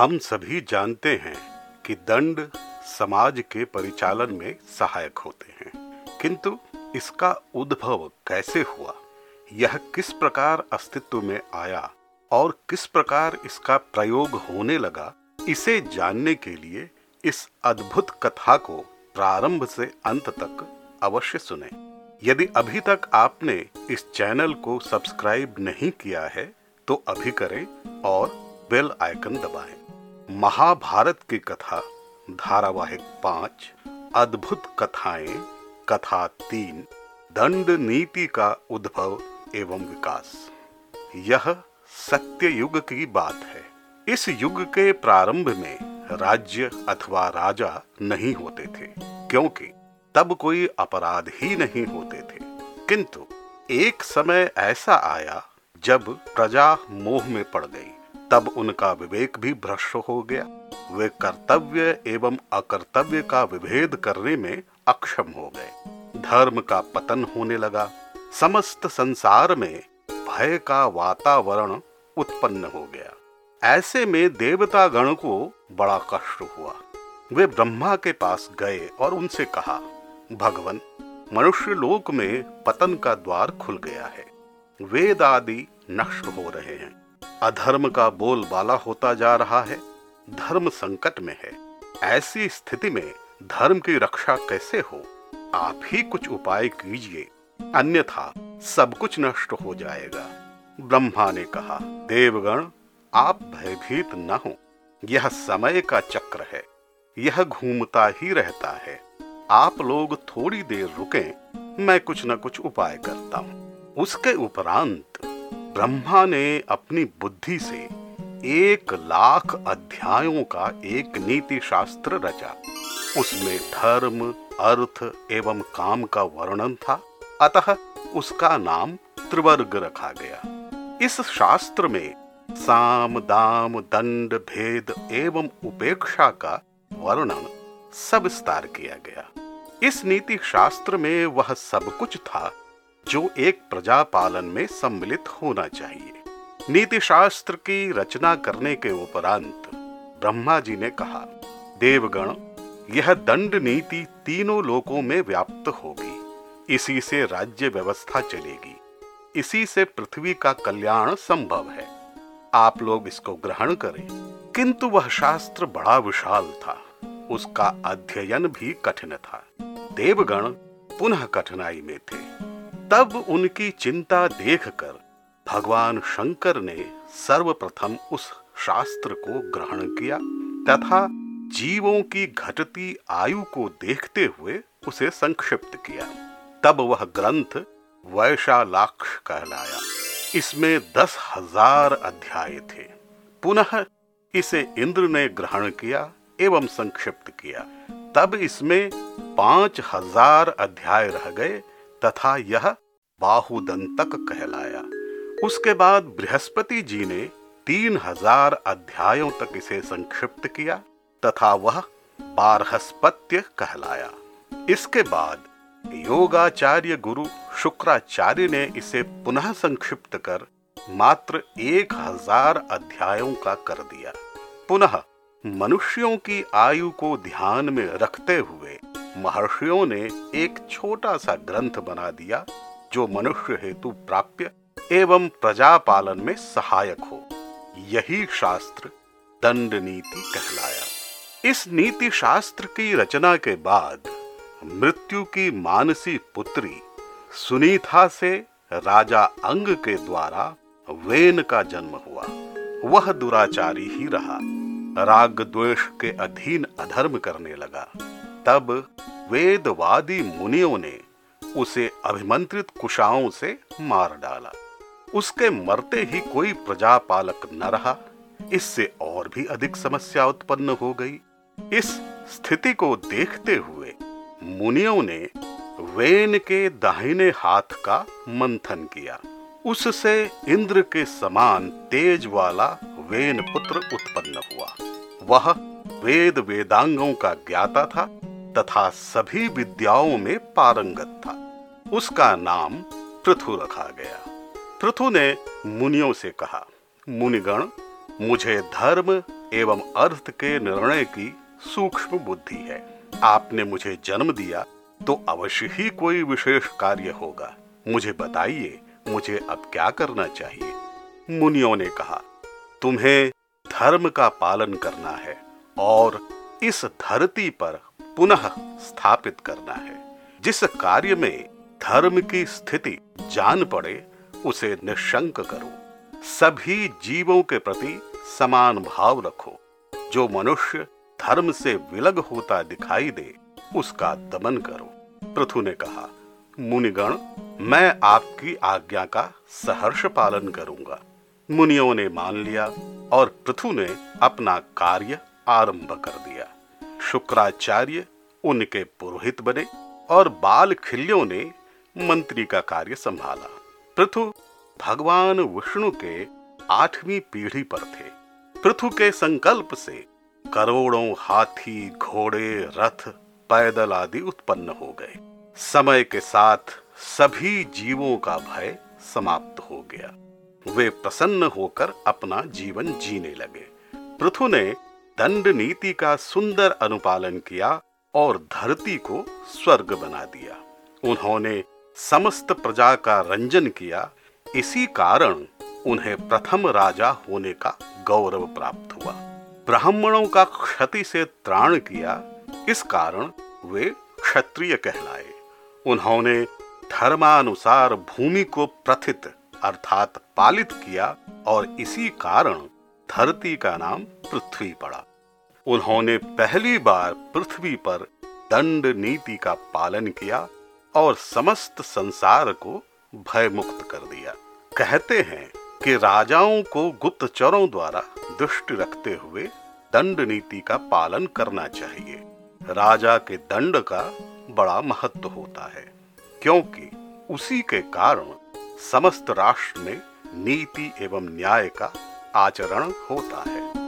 हम सभी जानते हैं कि दंड समाज के परिचालन में सहायक होते हैं। किंतु इसका उद्भव कैसे हुआ? यह किस प्रकार अस्तित्व में आया और किस प्रकार इसका प्रयोग होने लगा? इसे जानने के लिए इस अद्भुत कथा को प्रारंभ से अंत तक अवश्य सुने। यदि अभी तक आपने इस चैनल को सब्सक्राइब नहीं किया है तो अभी करें और बेल आइकन दबाएँ। महाभारत की कथा, धारावाहिक पाँच, अद्भुत कथाएँ, कथा तीन, दंड नीति का उद्भव एवं विकास। यह सत्य युग की बात है। इस युग के प्रारंभ में राज्य अथवा राजा नहीं होते थे, क्योंकि तब कोई अपराध ही नहीं होते थे। किंतु एक समय ऐसा आया जब प्रजा मोह में पड़ गई। तब उनका विवेक भी भ्रष्ट हो गया। वे कर्तव्य एवं अकर्तव्य का विभेद करने में अक्षम हो गए। धर्म का पतन होने लगा। समस्त संसार में भय का वातावरण उत्पन्न हो गया। ऐसे में देवता गण को बड़ा कष्ट हुआ। वे ब्रह्मा के पास गए और उनसे कहा, भगवान, मनुष्य लोक में पतन का द्वार खुल गया है। वेद आदि नष्ट हो रहे हैं। अधर्म का बोलबाला होता जा रहा है, धर्म संकट में है। ऐसी स्थिति में धर्म की रक्षा कैसे हो? आप ही कुछ उपाय कीजिए, अन्यथा सब कुछ नष्ट हो जाएगा। ब्रह्मा ने कहा, देवगण, आप भयभीत न हो। यह समय का चक्र है, यह घूमता ही रहता है। आप लोग थोड़ी देर रुकें, मैं कुछ न कुछ उपाय करता हूँ। उसके उपरांत ब्रह्मा ने अपनी बुद्धि से एक लाख अध्यायों का एक नीति शास्त्र रचा। उसमें धर्म, अर्थ एवं काम का वर्णन था। अतः उसका नाम त्रिवर्ग रखा गया। इस शास्त्र में साम, दाम, दंड, भेद एवं उपेक्षा का वर्णन सब विस्तार किया गया। इस नीति शास्त्र में वह सब कुछ था। जो एक प्रजा पालन में सम्मिलित होना चाहिए। नीति शास्त्र की रचना करने के उपरांत ब्रह्मा जी ने कहा, देवगण, यह दंड नीति तीनों लोकों में व्याप्त होगी। इसी से राज्य व्यवस्था चलेगी। इसी से पृथ्वी का कल्याण संभव है। आप लोग इसको ग्रहण करें। किंतु वह शास्त्र बड़ा विशाल था। उसका अध्ययन भी कठिन था। देवगण पुनः कठिनाई में थे। तब उनकी चिंता देखकर भगवान शंकर ने सर्वप्रथम उस शास्त्र को ग्रहण किया तथा जीवों की घटती आयु को देखते हुए उसे संक्षिप्त किया। तब वह ग्रंथ वैशालाक्ष कहलाया। इसमें दस हज़ार अध्याय थे। पुनः इसे इंद्र ने ग्रहण किया एवं संक्षिप्त किया। तब इसमें पाँच हज़ार अध्याय रह गए तथा यह बाहुदंतक कहलाया। उसके बाद बृहस्पति जी ने तीन हज़ार अध्यायों तक इसे संक्षिप्त किया तथा वह बारहस्पत्य कहलाया। इसके बाद योगाचार्य गुरु शुक्राचार्य ने इसे पुनः संक्षिप्त कर मात्र एक हज़ार अध्यायों का कर दिया। पुनः मनुष्यों की आयु को ध्यान में रखते हुए महर्षियों ने एक छोटा सा ग्रंथ बना दिया, जो मनुष्य हेतु प्राप्य एवं प्रजा पालन में सहायक हो। यही शास्त्र दंड नीति कहलाया। इस नीति शास्त्र की रचना के बाद मृत्यु की मानसी पुत्री सुनीता से राजा अंग के द्वारा वेन का जन्म हुआ। वह दुराचारी ही रहा। राग द्वेष के अधीन अधर्म करने लगा। तब वेदवादी मुनियों ने उसे अभिमंत्रित कुशाओं से मार डाला। उसके मरते ही कोई प्रजापालक न रहा। इससे और भी अधिक समस्या उत्पन्न हो गई। इस स्थिति को देखते हुए मुनियों ने वेन के दाहिने हाथ का मंथन किया। उससे इंद्र के समान तेज वाला वेन पुत्र उत्पन्न हुआ। वह वेद वेदांगों का ज्ञाता था। तथा सभी विद्याओं में पारंगत था। उसका नाम पृथु रखा गया। पृथु ने मुनियों से कहा, मुनिगण, मुझे धर्म एवं अर्थ के निर्णय की सूक्ष्म बुद्धि है। आपने मुझे जन्म दिया तो अवश्य ही कोई विशेष कार्य होगा। मुझे बताइए, मुझे अब क्या करना चाहिए? मुनियों ने कहा, तुम्हें धर्म का पालन करना है और इस धरती पर पुनः स्थापित करना है। जिस कार्य में धर्म की स्थिति जान पड़े, उसे निशंक करो। सभी जीवों के प्रति समान भाव रखो। जो मनुष्य धर्म से विलग होता दिखाई दे, उसका दमन करो। पृथु ने कहा, मुनिगण, मैं आपकी आज्ञा का सहर्ष पालन करूँगा। मुनियों ने मान लिया और पृथु ने अपना कार्य आरंभ कर दिया। शुक्राचार्य उनके पुरोहित बने और बाल खिल्यों ने मंत्री का कार्य संभाला। पृथु भगवान विष्णु के आठवीं पीढ़ी पर थे। पृथु के संकल्प से करोड़ों हाथी, घोड़े, रथ, पैदल आदि उत्पन्न हो गए। समय के साथ सभी जीवों का भय समाप्त हो गया। वे प्रसन्न होकर अपना जीवन जीने लगे। पृथु ने दंड नीति का सुंदर अनुपालन किया और धरती को स्वर्ग बना दिया। उन्होंने समस्त प्रजा का रंजन किया। इसी कारण उन्हें प्रथम राजा होने का गौरव प्राप्त हुआ। ब्राह्मणों का क्षति से त्राण किया। इस कारण वे क्षत्रिय कहलाए। उन्होंने धर्मानुसार भूमि को प्रथित अर्थात पालित किया और इसी कारण धरती का नाम पृथ्वी पड़ा। उन्होंने पहली बार पृथ्वी पर दंड नीति का पालन किया और समस्त संसार को भयमुक्त कर दिया। कहते हैं कि राजाओं को गुप्तचरों द्वारा दृष्टि रखते हुए दंड नीति का पालन करना चाहिए। राजा के दंड का बड़ा महत्व होता है, क्योंकि उसी के कारण समस्त राष्ट्र में नीति एवं न्याय का आचरण होता है।